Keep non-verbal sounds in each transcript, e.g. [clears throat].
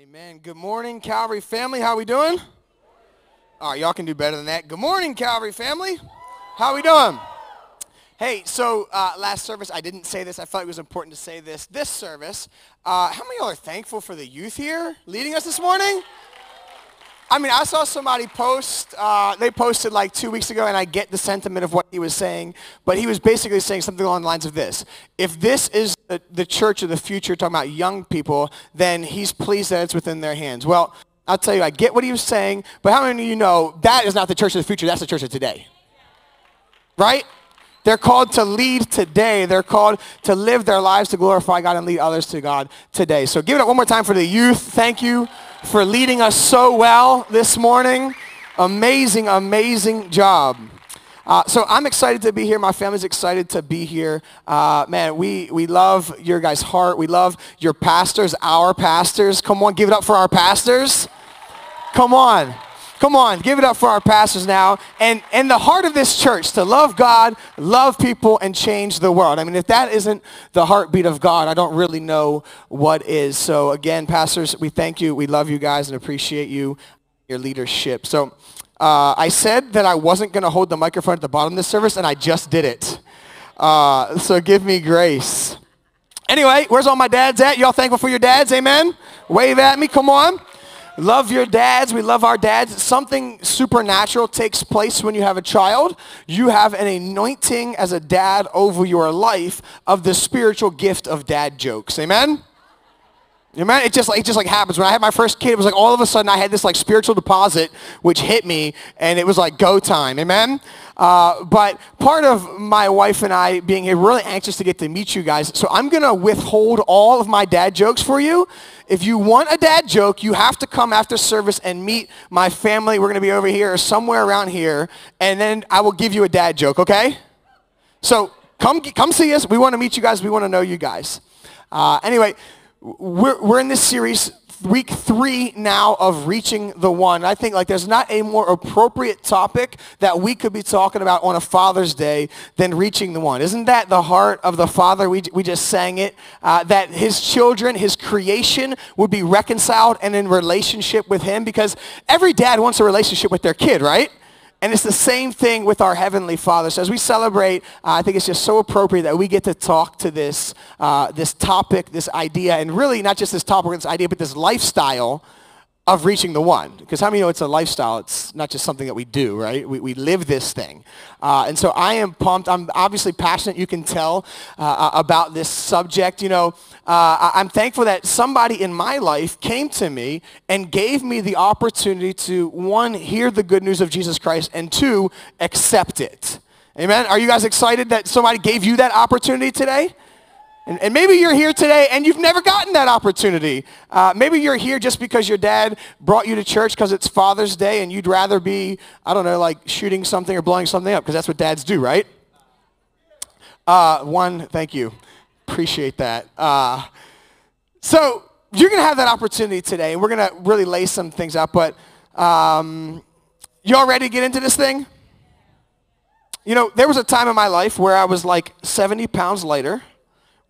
Amen. Good morning, Calvary family. How we doing? All right, y'all can do better than that. Good morning, Calvary family. How we doing? Hey, so uh, last service, I didn't say this. I felt it was important to say this. This service, uh, how many of y'all are thankful for the youth here leading us this morning? I mean, I saw somebody post, uh, they posted like two weeks ago, and I get the sentiment of what he was saying, but he was basically saying something along the lines of this. If this is the, the church of the future, talking about young people, then he's pleased that it's within their hands. Well, I'll tell you, I get what he was saying, but how many of you know that is not the church of the future, that's the church of today? Right? They're called to lead today. They're called to live their lives to glorify God and lead others to God today. So give it up one more time for the youth. Thank you for leading us so well this morning. Amazing, amazing job. Uh, so I'm excited to be here. My family's excited to be here. Uh, man, we, we love your guys' heart. We love your pastors, our pastors. Come on, give it up for our pastors. Come on. Come on, give it up for our pastors now. And, and the heart of this church, to love God, love people, and change the world. I mean, if that isn't the heartbeat of God, I don't really know what is. So again, pastors, we thank you. We love you guys and appreciate you, your leadership. So uh, I said that I wasn't going to hold the microphone at the bottom of this service, and I just did it. Uh, so give me grace. Anyway, where's all my dads at? Y'all thankful for your dads? Amen? Wave at me. Come on. Love your dads. We love our dads. Something supernatural takes place when you have a child. You have an anointing as a dad over your life of the spiritual gift of dad jokes. Amen? Amen. It just like it just like happens. When I had my first kid, it was like all of a sudden I had this like spiritual deposit which hit me, and it was like go time. Amen. Uh, but part of my wife and I being here, really anxious to get to meet you guys. So I'm gonna withhold all of my dad jokes for you. If you want a dad joke, you have to come after service and meet my family. We're gonna be over here or somewhere around here, and then I will give you a dad joke. Okay? So come come see us. We want to meet you guys. We want to know you guys. Uh, anyway we're, we're in this series week three now of reaching the one. I think like there's not a more appropriate topic that we could be talking about on a Father's Day than reaching the one. Isn't that the heart of the Father? We, we just sang it. Uh, that his children, his creation would be reconciled and in relationship with him because every dad wants a relationship with their kid, right? And it's the same thing with our Heavenly Father. So as we celebrate, uh, I think it's just so appropriate that we get to talk to this, uh, this topic, this idea, and really not just this topic, this idea, but this lifestyle of reaching the one. Because how many know it's a lifestyle? It's not just something that we do, right? We, we live this thing. Uh, and so I am pumped. I'm obviously passionate, you can tell, uh, about this subject. You know, uh, I'm thankful that somebody in my life came to me and gave me the opportunity to, one, hear the good news of Jesus Christ, and two, accept it. Amen? Are you guys excited that somebody gave you that opportunity today? And, and, maybe you're here today and you've never gotten that opportunity. Uh, maybe you're here just because your dad brought you to church because it's Father's Day and you'd rather be, I don't know, like shooting something or blowing something up because that's what dads do, right? Uh, one, thank you. Appreciate that. Uh, so you're going to have that opportunity today we're going to really lay some things out. But um, you all ready to get into this thing? You know, there was a time in my life where I was like 70 pounds lighter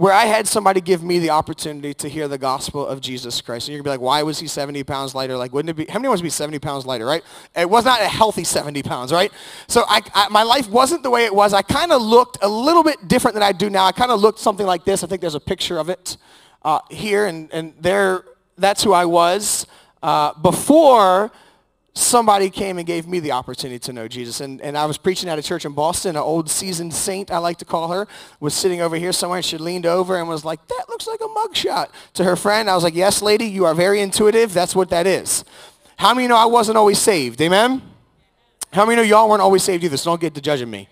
where I had somebody give me the opportunity to hear the gospel of Jesus Christ. And you're going to be like, why was he 70 pounds lighter? Like, wouldn't it be, how many wants to be 70 pounds lighter, right? It was not a healthy 70 pounds, right? So I, I, my life wasn't the way it was. I kind of looked a little bit different than I do now. I kind of looked something like this. I think there's a picture of it uh, here, and, and there, that's who I was uh, before somebody came and gave me the opportunity to know Jesus. And, and I was preaching at a church in Boston. An old seasoned saint, I like to call her, was sitting over here somewhere. And she leaned over and was like, that looks like a mugshot to her friend. I was like, yes, lady, you are very intuitive. That's what that is. How many know I wasn't always saved? Amen? How many know y'all weren't always saved either? So don't get to judging me.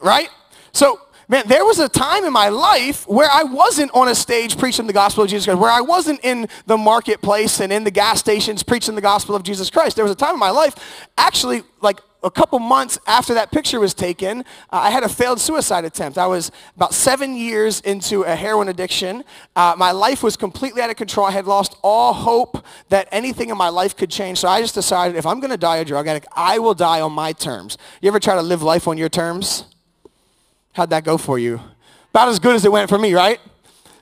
Right? So man, there was a time in my life where I wasn't on a stage preaching the gospel of Jesus Christ, where I wasn't in the marketplace and in the gas stations preaching the gospel of Jesus Christ. There was a time in my life, actually, like a couple months after that picture was taken, uh, I had a failed suicide attempt. I was about seven years into a heroin addiction. Uh, my life was completely out of control. I had lost all hope that anything in my life could change. So I just decided if I'm going to die a drug addict, I will die on my terms. You ever try to live life on your terms? How'd that go for you? About as good as it went for me, right?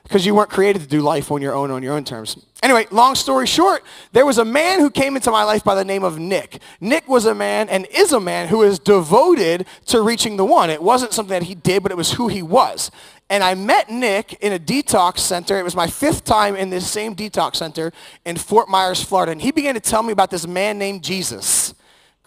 because you weren't created to do life on your own on your own terms. Anyway, long story short, there was a man who came into my life by the name of Nick. Nick was a man and is a man who is devoted to reaching the one. It wasn't something that he did, but it was who he was. And I met Nick in a detox center. It was my fifth time in this same detox center in Fort Myers, Florida. And he began to tell me about this man named Jesus.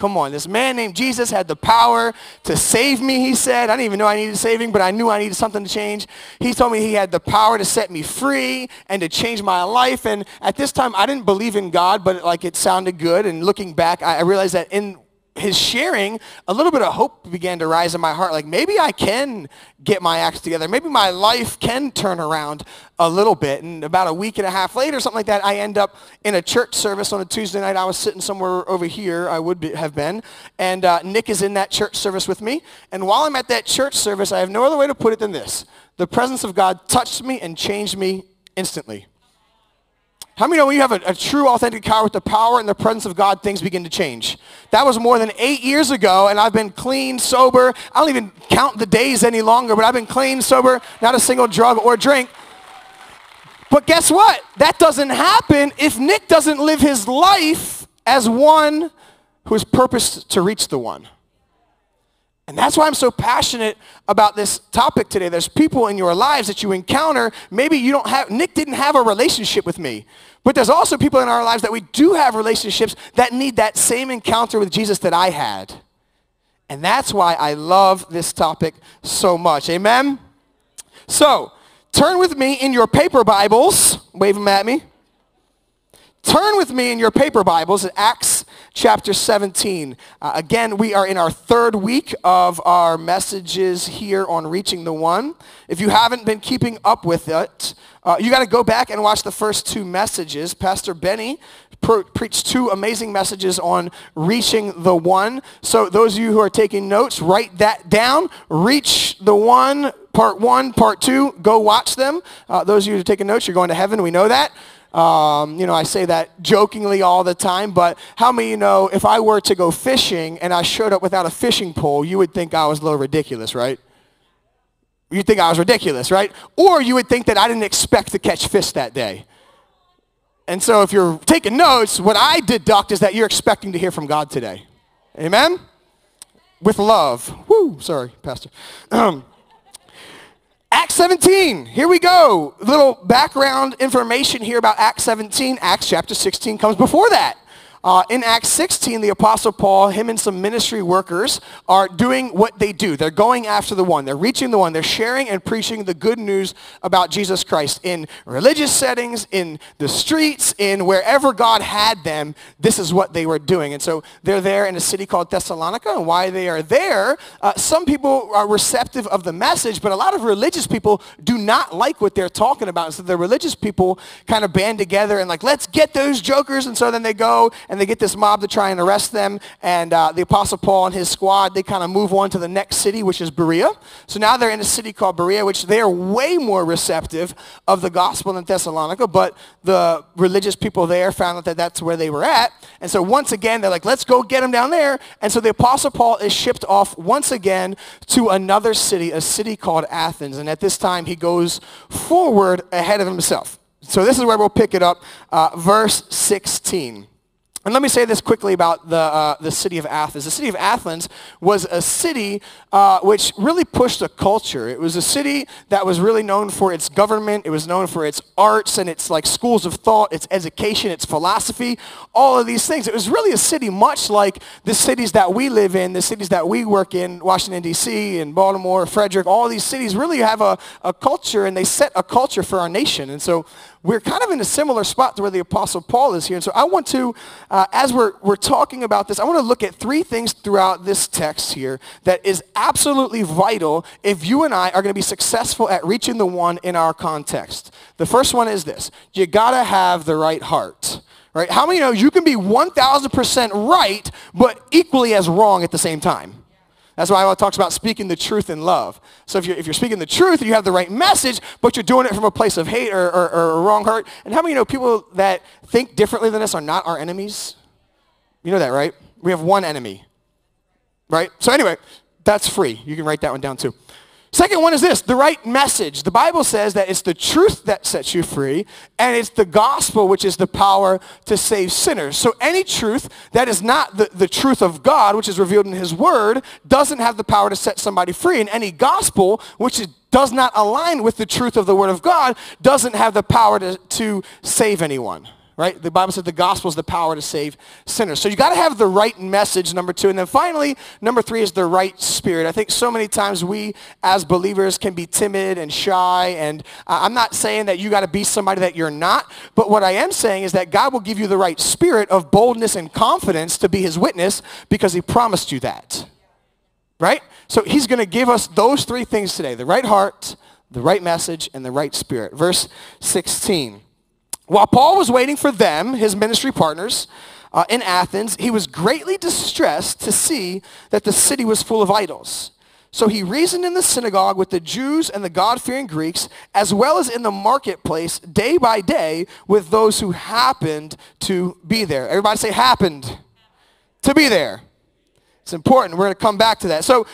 Come on, this man named Jesus had the power to save me, he said. I didn't even know I needed saving, but I knew I needed something to change. He told me he had the power to set me free and to change my life. And at this time, I didn't believe in God, but like it sounded good. And looking back, I realized that in his sharing, a little bit of hope began to rise in my heart. Like maybe I can get my acts together. Maybe my life can turn around a little bit. And about a week and a half later, something like that, I end up in a church service on a Tuesday night. I was sitting somewhere over here, I would be, have been. And uh, Nick is in that church service with me. And while I'm at that church service, I have no other way to put it than this. The presence of God touched me and changed me instantly. How many know when you have a, a, true, authentic car with the power and the presence of God, things begin to change? That was more than eight years ago, and I've been clean, sober. I don't even count the days any longer, but I've been clean, sober, not a single drug or drink. But guess what? That doesn't happen if Nick doesn't live his life as one who is purposed to reach the one. And that's why I'm so passionate about this topic today. There's people in your lives that you encounter. Maybe you don't have, Nick didn't have a relationship with me. But there's also people in our lives that we do have relationships that need that same encounter with Jesus that I had. And that's why I love this topic so much. Amen? So, turn with me in your paper Bibles. Wave them at me. Turn with me in your paper Bibles at Acts chapter 17. Uh, again, we are in our third week of our messages here on Reaching the One. If you haven't been keeping up with it, uh, you got to go back and watch the first two messages. Pastor Benny pre- preached two amazing messages on reaching the one. So those of you who are taking notes, write that down. Reach the one, part one, part two. Go watch them. Uh, those of you who are taking notes, you're going to heaven. We know that. Um, you know, I say that jokingly all the time, but how many you know if I were to go fishing and I showed up without a fishing pole, you would think I was a little ridiculous, right? You'd think I was ridiculous, right? Or you would think that I didn't expect to catch fish that day. And so if you're taking notes, what I deduct is that you're expecting to hear from God today. Amen? With love. Woo, sorry, Pastor. [clears throat] Acts 17, here we go. Little background information here about Acts 17. Acts chapter 16 comes before that. Uh, in Acts 16, the Apostle Paul, him and some ministry workers are doing what they do. They're going after the one. They're reaching the one. They're sharing and preaching the good news about Jesus Christ in religious settings, in the streets, in wherever God had them. This is what they were doing. And so they're there in a city called Thessalonica. And why they are there, uh, some people are receptive of the message, but a lot of religious people do not like what they're talking about. And so the religious people kind of band together and like, let's get those jokers. And so then they go and they get this mob to try and arrest them. And uh, the Apostle Paul and his squad, they kind of move on to the next city, which is Berea. So now they're in a city called Berea, which they are way more receptive of the gospel than Thessalonica. But the religious people there found out that that's where they were at. And so once again, they're like, let's go get them down there. And so the Apostle Paul is shipped off once again to another city, a city called Athens. And at this time, he goes forward ahead of himself. So this is where we'll pick it up, uh, verse 16. And let me say this quickly about the, uh, the city of Athens. The city of Athens was a city uh, which really pushed a culture. It was a city that was really known for its government. It was known for its arts and its like schools of thought, its education, its philosophy, all of these things. It was really a city much like the cities that we live in, the cities that we work in, Washington, D.C., and Baltimore, Frederick. All these cities really have a, a culture and they set a culture for our nation. And so we're kind of in a similar spot to where the Apostle Paul is here. And so I want to, uh, as we're, we're talking about this, I want to look at three things throughout this text here that is absolutely vital if you and I are going to be successful at reaching the one in our context. The first one is this. You got to have the right heart. Right? How many know you can be 1,000% right, but equally as wrong at the same time? That's why it talks about speaking the truth in love. So if you're, if you're speaking the truth, you have the right message, but you're doing it from a place of hate or, or, or wrong heart. And how many you know people that think differently than us are not our enemies? You know that, right? We have one enemy, right? So anyway, that's free. You can write that one down too. Second one is this, the right message. The Bible says that it's the truth that sets you free, and it's the gospel which is the power to save sinners. So any truth that is not the, the truth of God, which is revealed in his word, doesn't have the power to set somebody free. And any gospel, which does not align with the truth of the word of God, doesn't have the power to, to save anyone right? The Bible said the gospel is the power to save sinners. So you got to have the right message, number two. And then finally, number three is the right spirit. I think so many times we as believers can be timid and shy. And I'm not saying that you got to be somebody that you're not. But what I am saying is that God will give you the right spirit of boldness and confidence to be his witness because he promised you that. Right? So he's going to give us those three things today. The right heart, the right message, and the right spirit. Verse 16. While Paul was waiting for them, his ministry partners, uh, in Athens, he was greatly distressed to see that the city was full of idols. So he reasoned in the synagogue with the Jews and the God-fearing Greeks, as well as in the marketplace day by day with those who happened to be there. Everybody say happened to be there. It's important. We're going to come back to that. So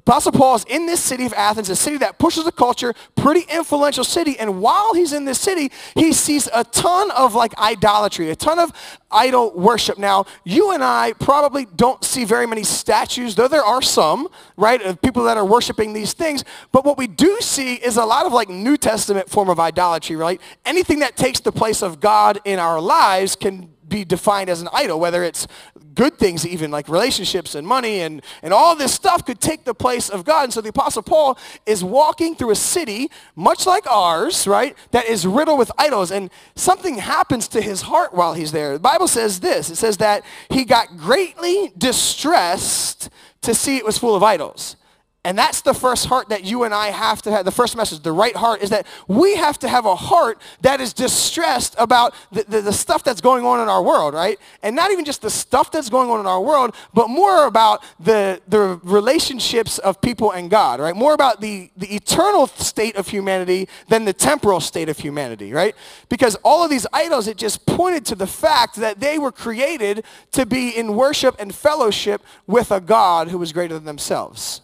Apostle Paul is in this city of Athens, a city that pushes the culture, pretty influential city. And while he's in this city, he sees a ton of like idolatry, a ton of idol worship. Now, you and I probably don't see very many statues, though there are some, right, of people that are worshiping these things. But what we do see is a lot of like New Testament form of idolatry, right? Anything that takes the place of God in our lives can be defined as an idol, whether it's good things even, like relationships and money and, and all this stuff could take the place of God. And so the Apostle Paul is walking through a city, much like ours, right, that is riddled with idols. And something happens to his heart while he's there. The Bible says this. It says that he got greatly distressed to see it was full of idols. And that's the first heart that you and I have to have. The first message, the right heart, is that we have to have a heart that is distressed about the, the, the, stuff that's going on in our world, right? And not even just the stuff that's going on in our world, but more about the, the relationships of people and God, right? More about the, the eternal state of humanity than the temporal state of humanity, right? Because all of these idols, it just pointed to the fact that they were created to be in worship and fellowship with a God who was greater than themselves.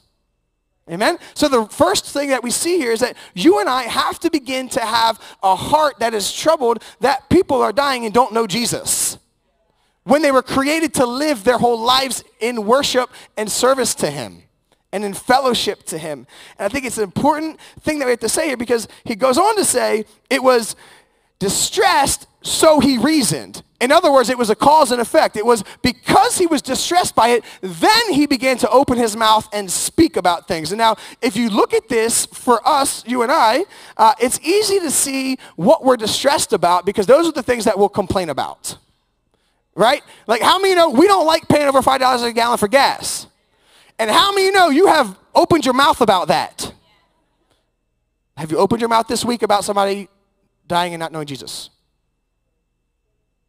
Amen? So the first thing that we see here is that you and I have to begin to have a heart that is troubled that people are dying and don't know Jesus. When they were created to live their whole lives in worship and service to him and in fellowship to him. And I think it's an important thing that we have to say here because he goes on to say it was distressed, so he reasoned. In other words, it was a cause and effect. It was because he was distressed by it, then he began to open his mouth and speak about things. And now, if you look at this for us, you and I, uh, it's easy to see what we're distressed about because those are the things that we'll complain about. Right? Like, how many know we don't like paying over $5 a gallon for gas? And how many know you have opened your mouth about that? Have you opened your mouth this week about somebody dying and not knowing Jesus?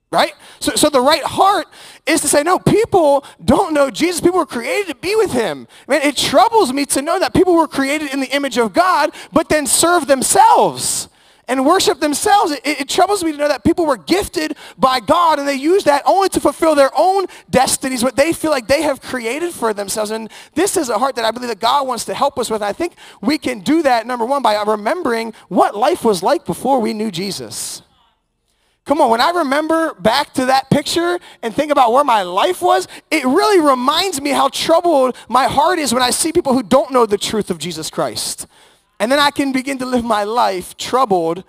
Right? So, so the right heart is to say, no, people don't know Jesus. People were created to be with him. Man, it troubles me to know that people were created in the image of God, but then serve themselves and worship themselves. It, it, troubles me to know that people were gifted by God and they use that only to fulfill their own destinies, what they feel like they have created for themselves. And this is a heart that I believe that God wants to help us with. I think we can do that, number one, by remembering what life was like before we knew Jesus. Come on, when I remember back to that picture and think about where my life was, it really reminds me how troubled my heart is when I see people who don't know the truth of Jesus Christ. And then I can begin to live my life troubled.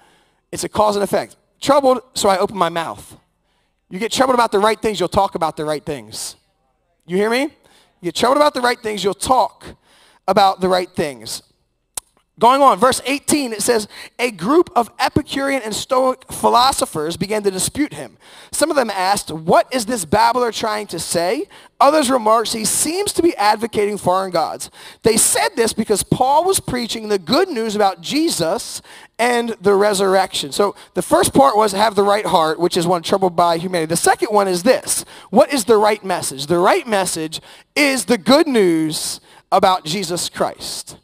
It's a cause and effect. Troubled, so I open my mouth. You get troubled about the right things, you'll talk about the right things. You hear me? You get troubled about the right things, you'll talk about the right things. Going on, verse 18, it says, A group of Epicurean and Stoic philosophers began to dispute him. Some of them asked, What is this babbler trying to say? Others remarked, He seems to be advocating foreign gods. They said this because Paul was preaching the good news about Jesus and the resurrection. So the first part was have the right heart, which is one troubled by humanity. The second one is this What is the right message? The right message is the good news about Jesus Christ.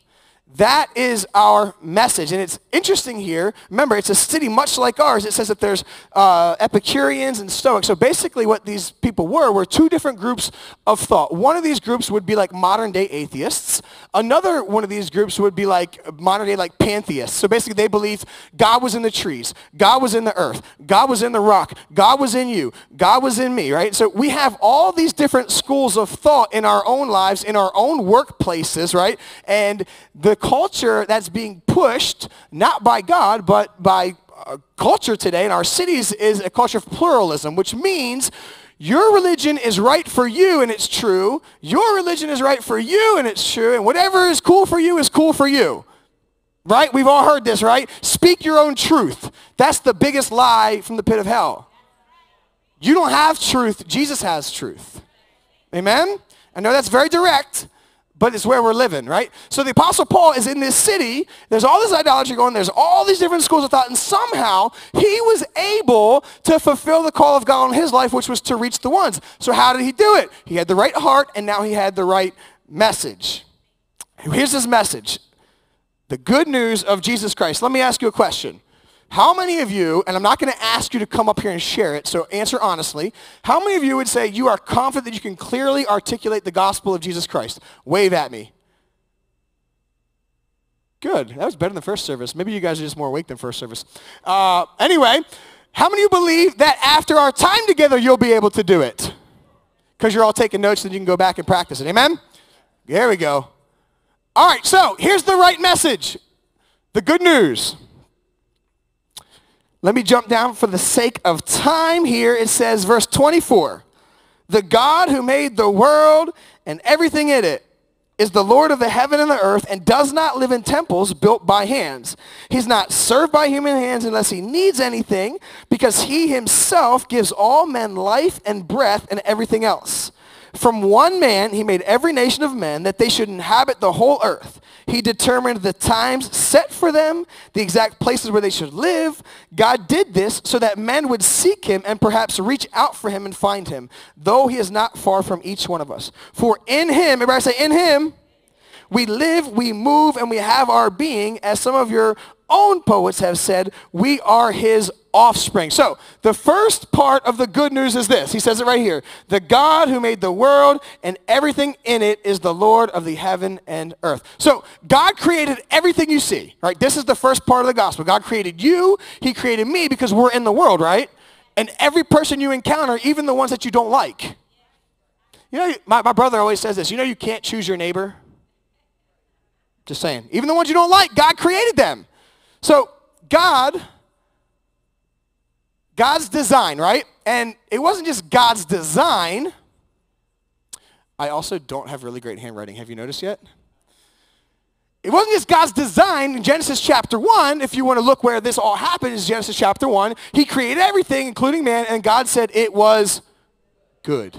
That is our message. And it's interesting here. Remember, it's a city much like ours. It says that there's uh, Epicureans and Stoics. So basically what these people were were two different groups of thought. One of these groups would be like modern day atheists. Another one of these groups would be like modern day like pantheists. So basically they believed God was in the trees. God was in the earth. God was in the rock. God was in you. God was in me, right? So we have all these different schools of thought in our own lives, in our own workplaces, right? And the culture that's being pushed, not by God, but by uh, culture today in our cities is a culture of pluralism, which means your religion is right for you and it's true. Your religion is right for you and it's true. And whatever is cool for you is cool for you. Right? We've all heard this, right? Speak your own truth. That's the biggest lie from the pit of hell. You don't have truth. Jesus has truth. Amen? I know that's very direct, but it's where we're living, right? So the Apostle Paul is in this city. There's all this idolatry going. There's all these different schools of thought. And somehow he was able to fulfill the call of God on his life, which was to reach the ones. So how did he do it? He had the right heart, and now he had the right message. Here's his message. The good news of Jesus Christ. Let me ask you a question. How many of you, and I'm not going to ask you to come up here and share it, so answer honestly, how many of you would say you are confident that you can clearly articulate the gospel of Jesus Christ? Wave at me. Good. That was better than first service. Maybe you guys are just more awake than first service. Uh, anyway, how many of you believe that after our time together you'll be able to do it? Because you're all taking notes and you can go back and practice it. Amen? There we go. All right, so here's the right message. The good news. Let me jump down for the sake of time here. It says, verse 24, the God who made the world and everything in it is the Lord of the heaven and the earth and does not live in temples built by hands. He's not served by human hands unless he needs anything because he himself gives all men life and breath and everything else. From one man he made every nation of men that they should inhabit the whole earth. He determined the times set for them, the exact places where they should live. God did this so that men would seek him and perhaps reach out for him and find him, though he is not far from each one of us. For in him, everybody say, in him, we live, we move, and we have our being, as some of your own poets have said, we are his offspring. So the first part of the good news is this. He says it right here. The God who made the world and everything in it is the Lord of the heaven and earth. So God created everything you see, right? This is the first part of the gospel. God created you. He created me because we're in the world, right? And every person you encounter, even the ones that you don't like. You know, my, my brother always says this. You know you can't choose your neighbor? Just saying. Even the ones you don't like, God created them. So God God's design, right? And it wasn't just God's design. I also don't have really great handwriting. Have you noticed yet? It wasn't just God's design in Genesis chapter 1. If you want to look where this all happened, is Genesis chapter 1. He created everything, including man, and God said it was good.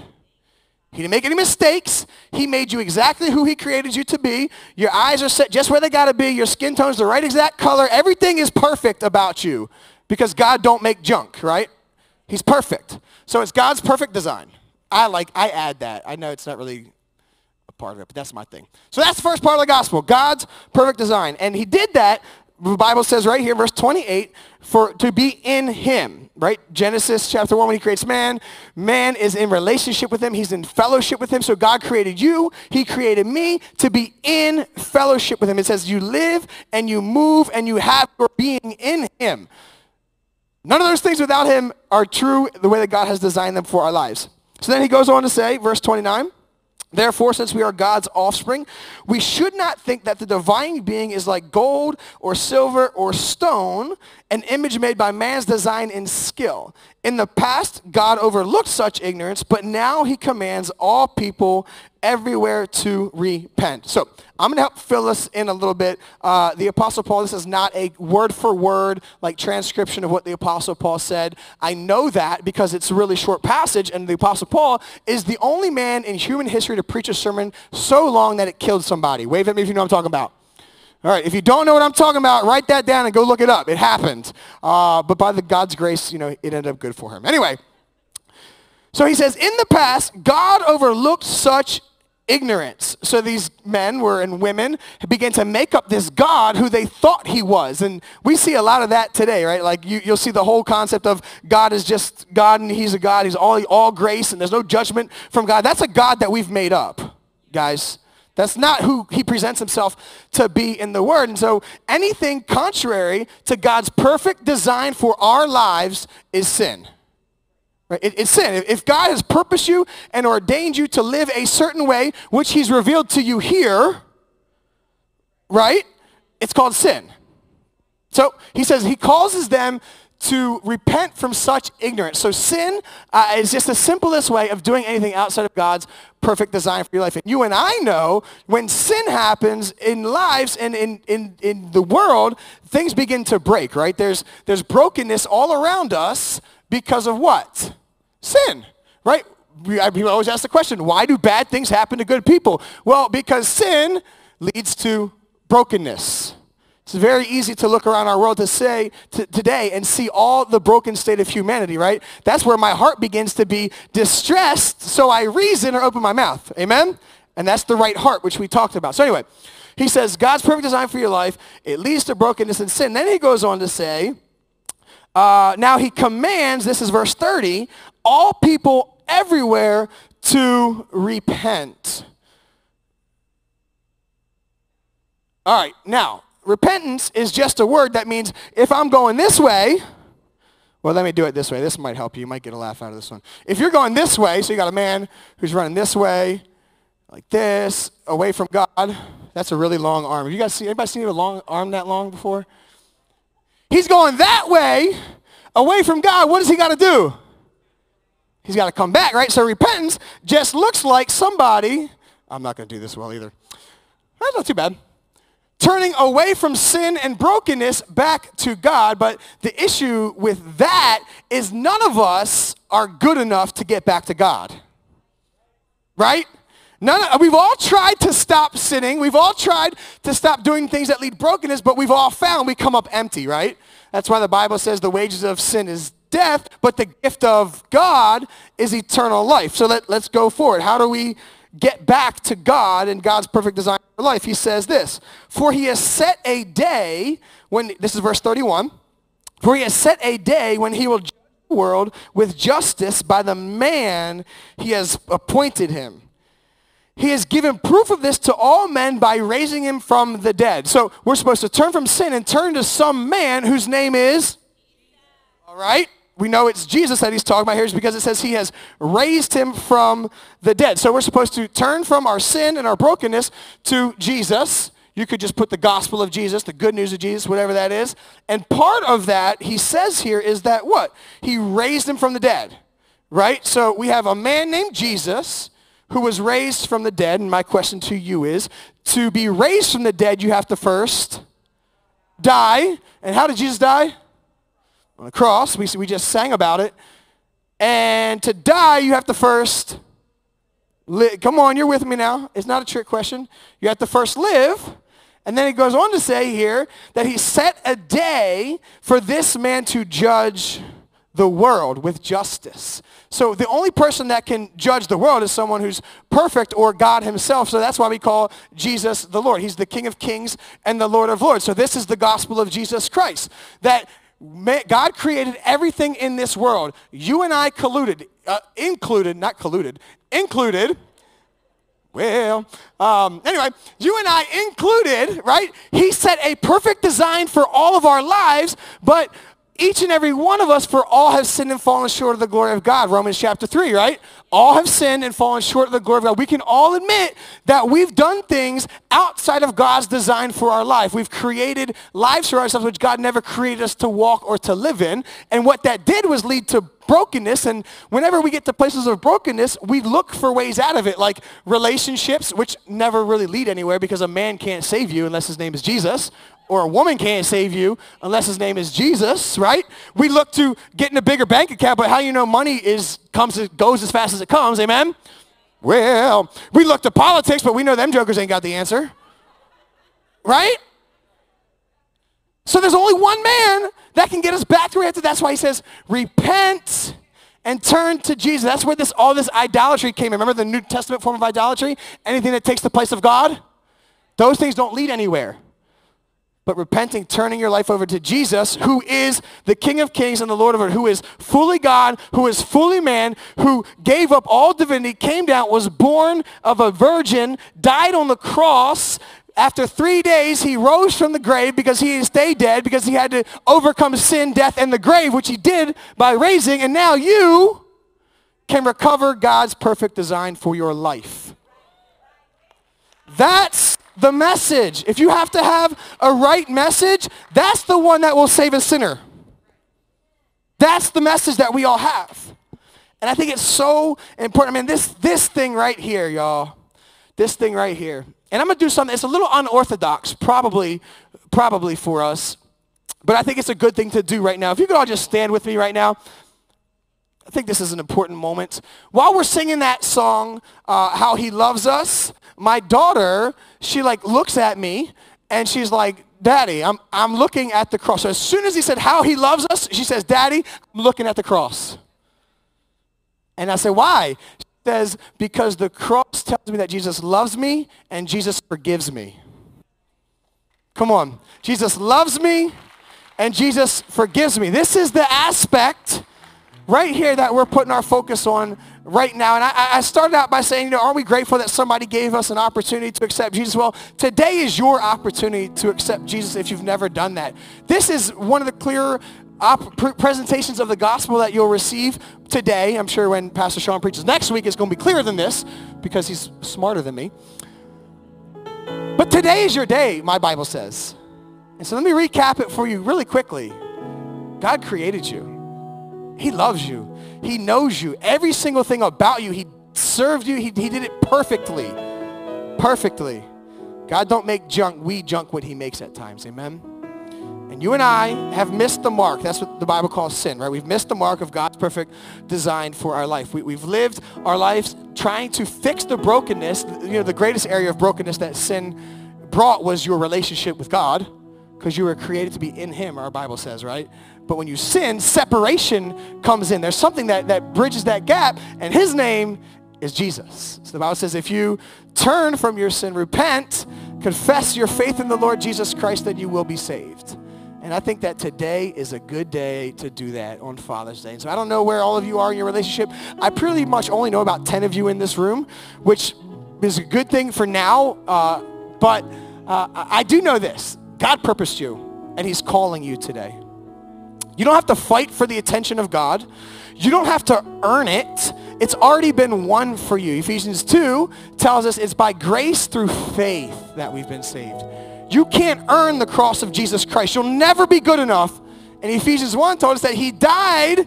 He didn't make any mistakes. He made you exactly who he created you to be. Your eyes are set just where they got to be. Your skin tone's the right exact color. Everything is perfect about you because God don't make junk, right? He's perfect. So it's God's perfect design. I like, I add that. I know it's not really a part of it, but that's my thing. So that's the first part of the gospel, God's perfect design. And he did that, the Bible says right here, verse 28, for to be in him, right? Genesis chapter 1, when he creates man, man is in relationship with him. He's in fellowship with him. So God created you. He created me to be in fellowship with him. It says you live and you move and you have your being in him. None of those things without him are true the way that God has designed them for our lives. So then he goes on to say, verse 29, Therefore, since we are God's offspring, we should not think that the divine being is like gold or silver or stone, an image made by man's design and skill. In the past, God overlooked such ignorance, but now he commands all people everywhere to repent. So I'm going to help fill us in a little bit. Uh, the Apostle Paul, this is not a word for word like transcription of what the Apostle Paul said. I know that because it's a really short passage, and the Apostle Paul is the only man in human history to preach a sermon so long that it killed somebody. Wave at me if you know what I'm talking about. All right, if you don't know what I'm talking about, write that down and go look it up. It happened. Uh, but by the God's grace, you know, it ended up good for him. Anyway, so he says, in the past, God overlooked such ignorance. So these men were and women began to make up this God who they thought he was. And we see a lot of that today, right? Like you, will see the whole concept of God is just God and he's a God. He's all, all grace and there's no judgment from God. That's a God that we've made up, guys. That's not who he presents himself to be in the word. And so anything contrary to God's perfect design for our lives is sin. Right? It, it's sin. If God has purposed you and ordained you to live a certain way, which he's revealed to you here, right? It's called sin. So he says he causes them to repent from such ignorance. So sin uh, is just the simplest way of doing anything outside of God's perfect design for your life. And you and I know when sin happens in lives and in, in, in the world, things begin to break, right? There's, there's brokenness all around us because of what? Sin, right? People always ask the question, why do bad things happen to good people? Well, because sin leads to brokenness. It's very easy to look around our world to say to, today and see all the broken state of humanity, right? That's where my heart begins to be distressed, so I reason or open my mouth. Amen? And that's the right heart, which we talked about. So anyway, he says, God's perfect design for your life, it leads to brokenness and sin. Then he goes on to say, uh, now he commands, this is verse 30, all people everywhere to repent. All right, now, repentance is just a word that means if I'm going this way, well, let me do it this way. This might help you. You might get a laugh out of this one. If you're going this way, so you got a man who's running this way, like this, away from God, that's a really long arm. Have you guys seen, anybody seen a long arm that long before? He's going that way, away from God. What does he got to do? He's got to come back, right? So repentance just looks like somebody, I'm not going to do this well either. That's not too bad. Turning away from sin and brokenness back to God. But the issue with that is none of us are good enough to get back to God. Right? None of, we've all tried to stop sinning. We've all tried to stop doing things that lead brokenness, but we've all found we come up empty, right? That's why the Bible says the wages of sin is death, but the gift of God is eternal life. So let, let's go forward. How do we get back to God and God's perfect design for life? He says this, for he has set a day when, this is verse 31, for he has set a day when he will judge the world with justice by the man he has appointed him. He has given proof of this to all men by raising him from the dead. So we're supposed to turn from sin and turn to some man whose name is, all right? We know it's Jesus that he's talking about here because it says he has raised him from the dead. So we're supposed to turn from our sin and our brokenness to Jesus. You could just put the gospel of Jesus, the good news of Jesus, whatever that is. And part of that, he says here, is that what? He raised him from the dead, right? So we have a man named Jesus who was raised from the dead, and my question to you is, to be raised from the dead, you have to first die. And how did Jesus die? On the cross. We, we just sang about it. And to die, you have to first live. Come on, you're with me now. It's not a trick question. You have to first live. And then he goes on to say here that he set a day for this man to judge the world with justice. So the only person that can judge the world is someone who's perfect or God himself. So that's why we call Jesus the Lord. He's the King of kings and the Lord of lords. So this is the gospel of Jesus Christ. That God created everything in this world. You and I colluded, uh, included, not colluded, included. Well, um, anyway, you and I included, right? He set a perfect design for all of our lives, but each and every one of us, for all have sinned and fallen short of the glory of God. Romans chapter 3, right? All have sinned and fallen short of the glory of God. We can all admit that we've done things outside of God's design for our life. We've created lives for ourselves which God never created us to walk or to live in. And what that did was lead to brokenness. And whenever we get to places of brokenness, we look for ways out of it, like relationships, which never really lead anywhere because a man can't save you unless his name is Jesus, or a woman can't save you unless his name is Jesus, right? We look to getting a bigger bank account, but how you know money is comes goes as fast as it comes, amen? Well, we look to politics, but we know them jokers ain't got the answer. Right? So there's only one man that can get us back to where That's why he says, repent and turn to Jesus. That's where this all this idolatry came. Remember the New Testament form of idolatry? Anything that takes the place of God? Those things don't lead anywhere. But repenting, turning your life over to Jesus, who is the King of Kings and the Lord of Lords, who is fully God, who is fully man, who gave up all divinity, came down, was born of a virgin, died on the cross, after three days, he rose from the grave because he stayed dead, because he had to overcome sin, death, and the grave, which he did by raising. And now you can recover God's perfect design for your life. That's the message. If you have to have a right message, that's the one that will save a sinner. That's the message that we all have. And I think it's so important. I mean, this, this thing right here, y'all, this thing right here, and I'm going to do something, it's a little unorthodox, probably, probably for us, but I think it's a good thing to do right now. If you could all just stand with me right now. I think this is an important moment. While we're singing that song, uh, How He Loves Us, my daughter, she like looks at me and she's like, Daddy, I'm, I'm looking at the cross. So as soon as he said how he loves us, she says, Daddy, I'm looking at the cross. And I say, why? She says, because the cross tells me that Jesus loves me and Jesus forgives me. Come on. Jesus loves me and Jesus forgives me. This is the aspect right here that we're putting our focus on right now. And I, I, started out by saying, you know, aren't we grateful that somebody gave us an opportunity to accept Jesus? Well, today is your opportunity to accept Jesus if you've never done that. This is one of the clear op- presentations of the gospel that you'll receive today. I'm sure when Pastor Sean preaches next week, it's going to be clearer than this because he's smarter than me. But today is your day, my Bible says. And so let me recap it for you really quickly. God created you. He loves you. He knows you. Every single thing about you, he served you. He, he did it perfectly. Perfectly. God don't make junk. We junk what he makes at times. Amen. And you and I have missed the mark. That's what the Bible calls sin, right? We've missed the mark of God's perfect design for our life. We, have lived our lives trying to fix the brokenness. You know, the greatest area of brokenness that sin brought was your relationship with God because you were created to be in him, our Bible says, right? But when you sin, separation comes in. There's something that, that bridges that gap, and his name is Jesus. So the Bible says if you turn from your sin, repent, confess your faith in the Lord Jesus Christ, that you will be saved. And I think that today is a good day to do that on Father's Day. And so I don't know where all of you are in your relationship. I pretty much only know about 10 of you in this room, which is a good thing for now. Uh, but uh, I do know this. God purposed you, and he's calling you today. You don't have to fight for the attention of God. You don't have to earn it. It's already been won for you. Ephesians 2 tells us it's by grace through faith that we've been saved. You can't earn the cross of Jesus Christ. You'll never be good enough. And Ephesians 1 told us that he died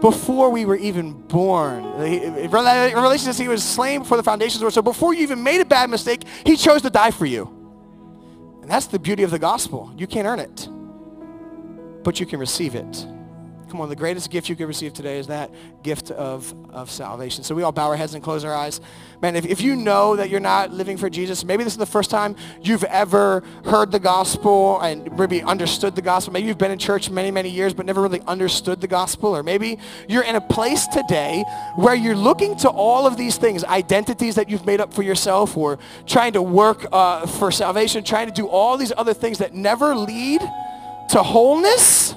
before we were even born. In Revelation he was slain before the foundations were. So before you even made a bad mistake, he chose to die for you. And that's the beauty of the gospel. You can't earn it, but you can receive it. Come on, the greatest gift you could receive today is that gift of, of salvation. So we all bow our heads and close our eyes. Man, if, if you know that you're not living for Jesus, maybe this is the first time you've ever heard the gospel and maybe understood the gospel. Maybe you've been in church many, many years but never really understood the gospel. Or maybe you're in a place today where you're looking to all of these things, identities that you've made up for yourself or trying to work uh, for salvation, trying to do all these other things that never lead to wholeness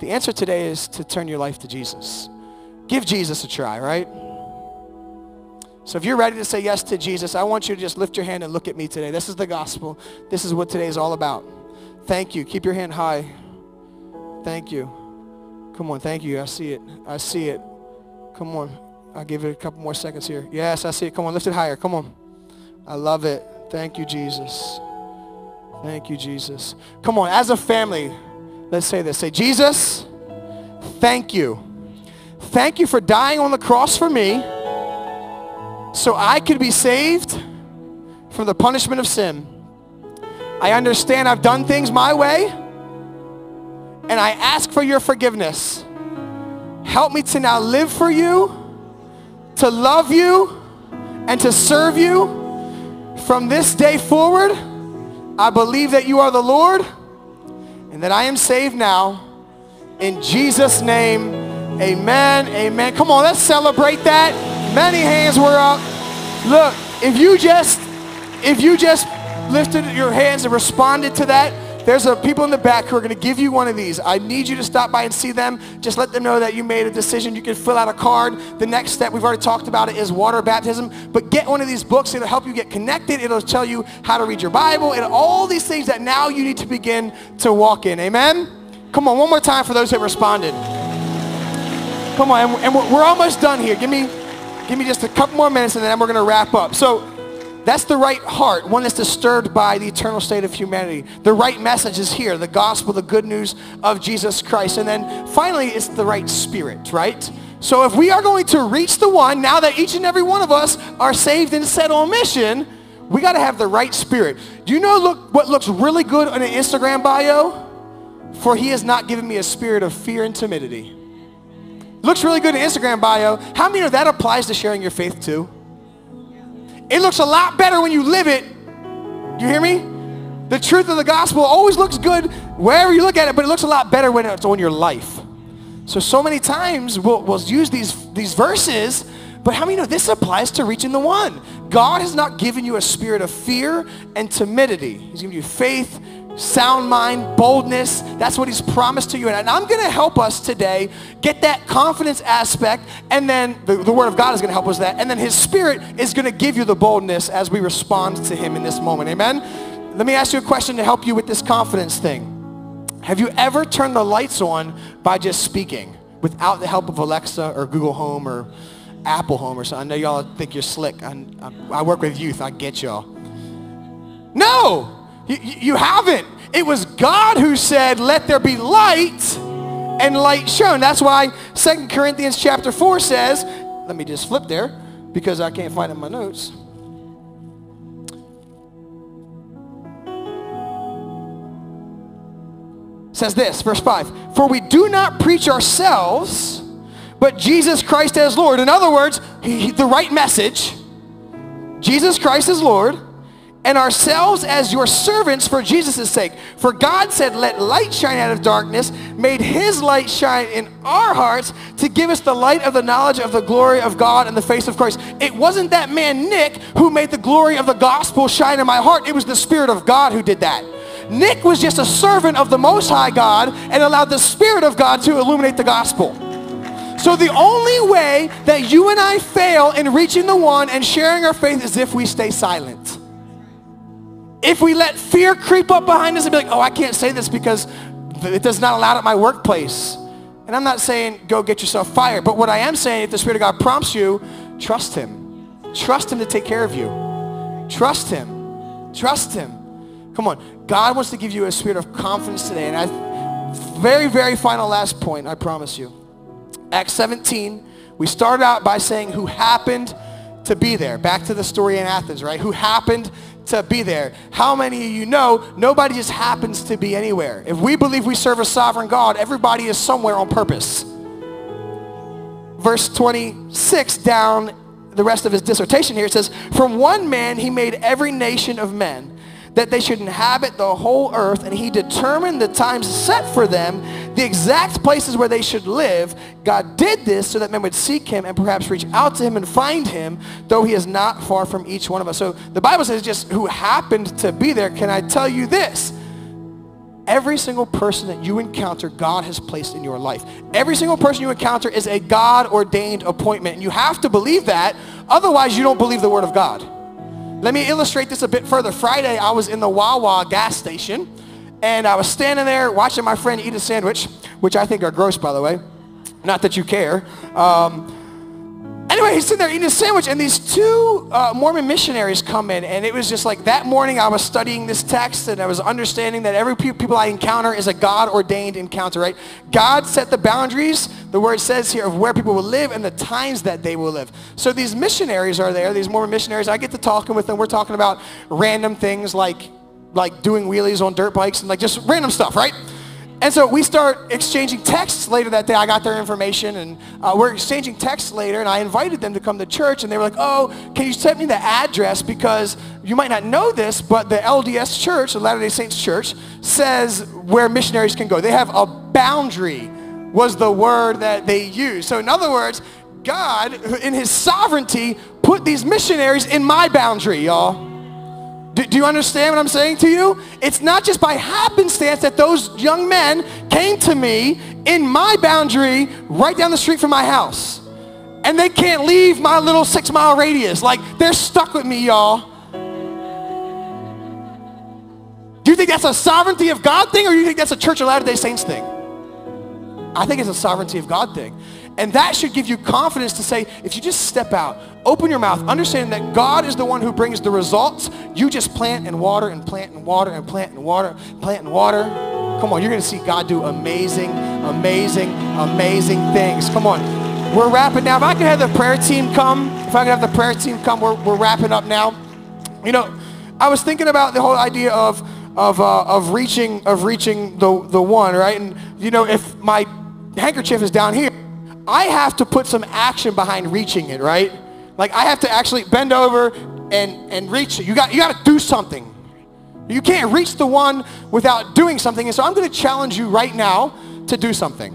the answer today is to turn your life to Jesus. Give Jesus a try, right? So if you're ready to say yes to Jesus, I want you to just lift your hand and look at me today. This is the gospel. This is what today is all about. Thank you. Keep your hand high. Thank you. Come on, thank you. I see it. I see it. Come on. I'll give it a couple more seconds here. Yes, I see it. Come on, lift it higher. Come on. I love it. Thank you, Jesus. Thank you, Jesus. Come on, as a family, Let's say this. Say, Jesus, thank you. Thank you for dying on the cross for me so I could be saved from the punishment of sin. I understand I've done things my way and I ask for your forgiveness. Help me to now live for you, to love you, and to serve you. From this day forward, I believe that you are the Lord and that I am saved now. In Jesus' name, Amen. Amen. Come on, let's celebrate that. Many hands were up. Look, if you just if you just lifted your hands and responded to that, there's a, people in the back who are going to give you one of these. I need you to stop by and see them. Just let them know that you made a decision. You can fill out a card. The next step, we've already talked about it, is water baptism. But get one of these books. It'll help you get connected. It'll tell you how to read your Bible and all these things that now you need to begin to walk in. Amen? Come on, one more time for those that responded. Come on, and we're almost done here. Give me, give me just a couple more minutes and then we're going to wrap up. So that's the right heart, one that's disturbed by the eternal state of humanity. The right message is here, the gospel, the good news of Jesus Christ. And then finally, it's the right spirit, right? So if we are going to reach the one, now that each and every one of us are saved and set on mission, we got to have the right spirit. Do you know look, what looks really good on an Instagram bio? For he has not given me a spirit of fear and timidity. Looks really good in Instagram bio. How many of that applies to sharing your faith too? It looks a lot better when you live it. You hear me? The truth of the gospel always looks good wherever you look at it, but it looks a lot better when it's on your life. So, so many times we'll, we'll use these, these verses, but how many know this applies to reaching the one? God has not given you a spirit of fear and timidity. He's given you faith, sound mind, boldness. That's what he's promised to you. And I'm going to help us today get that confidence aspect. And then the, the word of God is going to help us that. And then his spirit is going to give you the boldness as we respond to him in this moment. Amen. Let me ask you a question to help you with this confidence thing. Have you ever turned the lights on by just speaking without the help of Alexa or Google Home or Apple Home or something? I know y'all think you're slick. I, I work with youth. I get y'all. No, you, you haven't. It was God who said, let there be light and light shone. That's why Second Corinthians chapter 4 says, let me just flip there because I can't find it in my notes. says this, verse 5, For we do not preach ourselves, but Jesus Christ as Lord. In other words, he, the right message, Jesus Christ is Lord, and ourselves as your servants for Jesus' sake. For God said, let light shine out of darkness, made his light shine in our hearts to give us the light of the knowledge of the glory of God in the face of Christ. It wasn't that man Nick who made the glory of the gospel shine in my heart. It was the Spirit of God who did that. Nick was just a servant of the Most High God and allowed the Spirit of God to illuminate the gospel. So the only way that you and I fail in reaching the one and sharing our faith is if we stay silent. If we let fear creep up behind us and be like, oh, I can't say this because it does not allow it at my workplace. And I'm not saying go get yourself fired, but what I am saying, if the Spirit of God prompts you, trust Him. Trust Him to take care of you. Trust Him. Trust Him. Come on. God wants to give you a spirit of confidence today. And I, very, very final last point, I promise you. Acts 17, we started out by saying who happened to be there. Back to the story in Athens, right? Who happened to be there. How many of you know nobody just happens to be anywhere? If we believe we serve a sovereign God, everybody is somewhere on purpose. Verse 26 down the rest of his dissertation here, it says, From one man he made every nation of men that they should inhabit the whole earth, and he determined the times set for them, the exact places where they should live. God did this so that men would seek him and perhaps reach out to him and find him, though he is not far from each one of us. So the Bible says just who happened to be there. Can I tell you this? Every single person that you encounter, God has placed in your life. Every single person you encounter is a God-ordained appointment. And you have to believe that. Otherwise, you don't believe the word of God. Let me illustrate this a bit further. Friday, I was in the Wawa gas station, and I was standing there watching my friend eat a sandwich, which I think are gross, by the way. Not that you care. Um, Anyway, he's sitting there eating a sandwich, and these two uh, Mormon missionaries come in, and it was just like that morning I was studying this text, and I was understanding that every pe- people I encounter is a God-ordained encounter, right? God set the boundaries, the word says here, of where people will live and the times that they will live. So these missionaries are there, these Mormon missionaries. I get to talking with them. We're talking about random things like like doing wheelies on dirt bikes and like just random stuff, right? And so we start exchanging texts later that day. I got their information and uh, we're exchanging texts later and I invited them to come to church and they were like, oh, can you send me the address because you might not know this, but the LDS church, the Latter-day Saints church, says where missionaries can go. They have a boundary was the word that they used. So in other words, God, in his sovereignty, put these missionaries in my boundary, y'all. Do, do, you understand what I'm saying to you? It's not just by happenstance that those young men came to me in my boundary right down the street from my house. And they can't leave my little six mile radius. Like, they're stuck with me, y'all. Do you think that's a sovereignty of God thing or do you think that's a Church of Latter-day Saints thing? I think it's a sovereignty of God thing. And that should give you confidence to say, if you just step out, open your mouth, understanding that God is the one who brings the results, you just plant and water and plant and water and plant and water, plant and water. Come on, you're going to see God do amazing, amazing, amazing things. Come on. We're wrapping now. If I could have the prayer team come, if I could have the prayer team come, we're, we're wrapping up now. You know, I was thinking about the whole idea of, of, uh, of reaching, of reaching the, the one, right? And, you know, if my handkerchief is down here, I have to put some action behind reaching it, right? Like I have to actually bend over and, and reach it. You got, you got to do something. You can't reach the one without doing something. And so I'm going to challenge you right now to do something.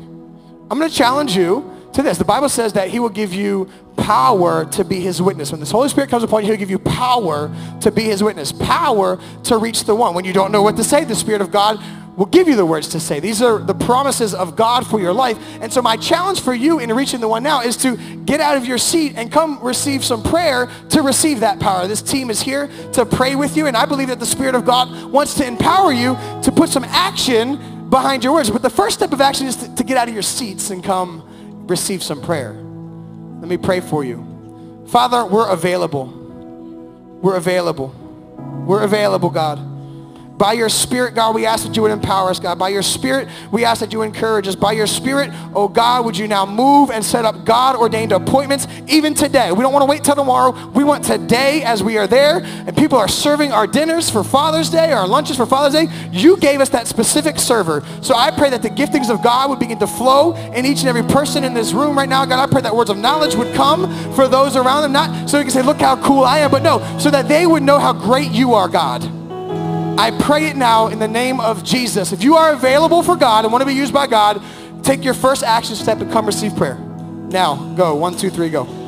I'm going to challenge you to this. The Bible says that he will give you power to be his witness. When this Holy Spirit comes upon you, he'll give you power to be his witness, power to reach the one. When you don't know what to say, the Spirit of God will give you the words to say. These are the promises of God for your life. And so my challenge for you in reaching the one now is to get out of your seat and come receive some prayer to receive that power. This team is here to pray with you. And I believe that the Spirit of God wants to empower you to put some action behind your words. But the first step of action is to, to get out of your seats and come receive some prayer. Let me pray for you. Father, we're available. We're available. We're available, God. By your Spirit, God, we ask that you would empower us, God. By your Spirit, we ask that you encourage us. By your Spirit, oh God, would you now move and set up God-ordained appointments even today. We don't want to wait till tomorrow. We want today as we are there and people are serving our dinners for Father's Day, our lunches for Father's Day. You gave us that specific server. So I pray that the giftings of God would begin to flow in each and every person in this room right now. God, I pray that words of knowledge would come for those around them, not so you can say, look how cool I am, but no, so that they would know how great you are, God. I pray it now in the name of Jesus. If you are available for God and want to be used by God, take your first action step and come receive prayer. Now, go. One, two, three, go.